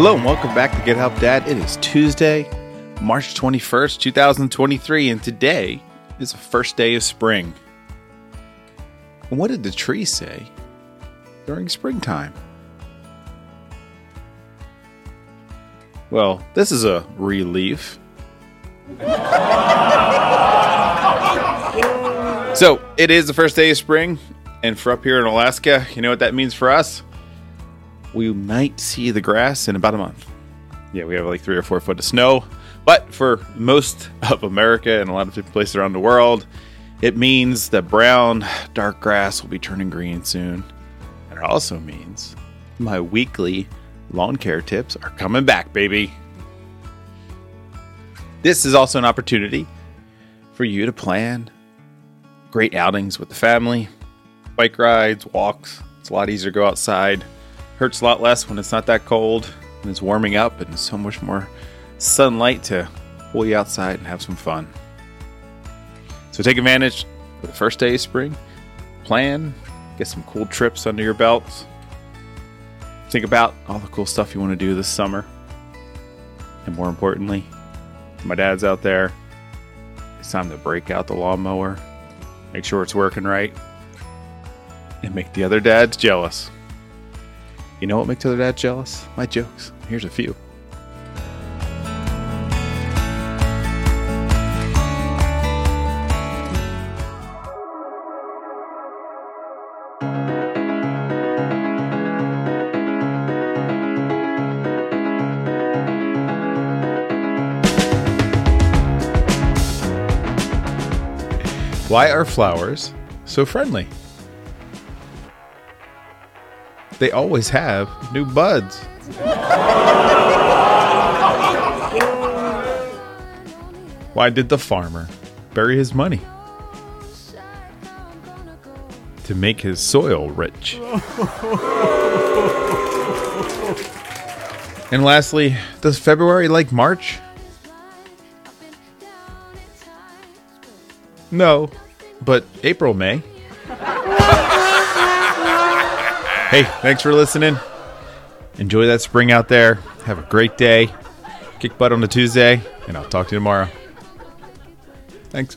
Hello and welcome back to Get Help Dad. It is Tuesday, March 21st, 2023, and today is the first day of spring. And what did the tree say during springtime? Well, this is a relief. so, it is the first day of spring, and for up here in Alaska, you know what that means for us? We might see the grass in about a month. Yeah, we have like three or four foot of snow. But for most of America and a lot of places around the world, it means that brown, dark grass will be turning green soon. And it also means my weekly lawn care tips are coming back, baby. This is also an opportunity for you to plan great outings with the family, bike rides, walks. It's a lot easier to go outside Hurts a lot less when it's not that cold and it's warming up and so much more sunlight to pull you outside and have some fun. So take advantage of the first day of spring. Plan, get some cool trips under your belts. Think about all the cool stuff you want to do this summer. And more importantly, my dad's out there. It's time to break out the lawnmower, make sure it's working right, and make the other dads jealous. You know what makes other dads jealous? My jokes. Here's a few. Why are flowers so friendly? They always have new buds. Why did the farmer bury his money? To make his soil rich. and lastly, does February like March? No, but April may. Hey, thanks for listening. Enjoy that spring out there. Have a great day. Kick butt on a Tuesday, and I'll talk to you tomorrow. Thanks.